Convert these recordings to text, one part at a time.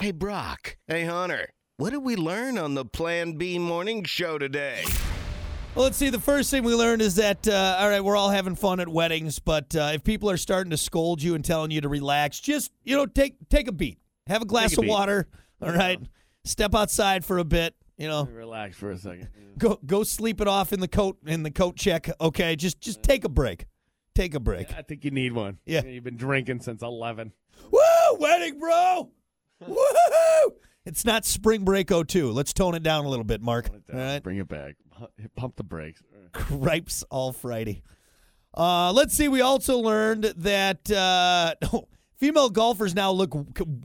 Hey, Brock. Hey, Hunter. What did we learn on the Plan B morning show today? Well, let's see. The first thing we learned is that, uh, all right, we're all having fun at weddings, but uh, if people are starting to scold you and telling you to relax, just, you know, take take a beat. Have a glass a of beat. water, all right? Step outside for a bit, you know. Relax for a second. Go go sleep it off in the coat in the coat check, okay? Just just take a break. Take a break. I think you need one. Yeah. You've been drinking since 11. Woo! Wedding, bro! Woo! It's not spring break 02. Let's tone it down a little bit, Mark. All Bring it back. Pump the brakes. Cripes all Friday. Uh, let's see. We also learned that uh, female golfers now look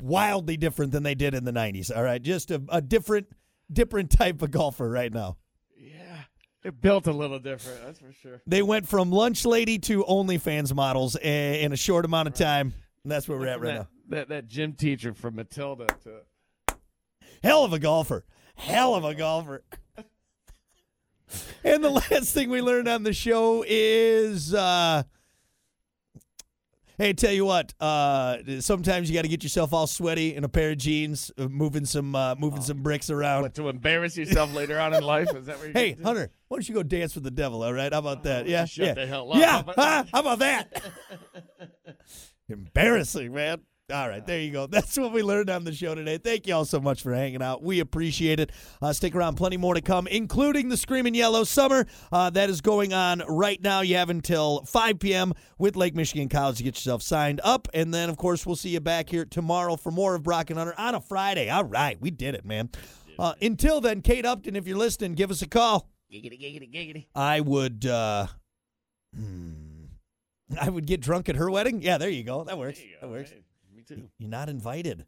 wildly different than they did in the 90s. All right. Just a, a different, different type of golfer right now. Yeah. They're built a little different, that's for sure. They went from lunch lady to OnlyFans models in a short amount of time. And that's where we're at right that, now. That, that gym teacher from Matilda to. Hell of a golfer. Hell of a golfer. and the last thing we learned on the show is uh Hey, tell you what, uh sometimes you got to get yourself all sweaty in a pair of jeans, uh, moving some uh, moving some bricks around. What, to embarrass yourself later on in life? Is that what you're Hey, gonna do? Hunter, why don't you go dance with the devil, all right? How about that? Yeah. shut yeah. the hell up. Yeah. How about- huh? How about that? Embarrassing, man. All right, there you go. That's what we learned on the show today. Thank you all so much for hanging out. We appreciate it. Uh, stick around, plenty more to come, including the Screaming Yellow Summer uh, that is going on right now. You have until 5 p.m. with Lake Michigan College to get yourself signed up. And then, of course, we'll see you back here tomorrow for more of Brock and Hunter on a Friday. All right, we did it, man. Uh, until then, Kate Upton, if you're listening, give us a call. Giggity, giggity, giggity. I would uh hmm, I would get drunk at her wedding. Yeah, there you go. That works. You That works. Too. You're not invited.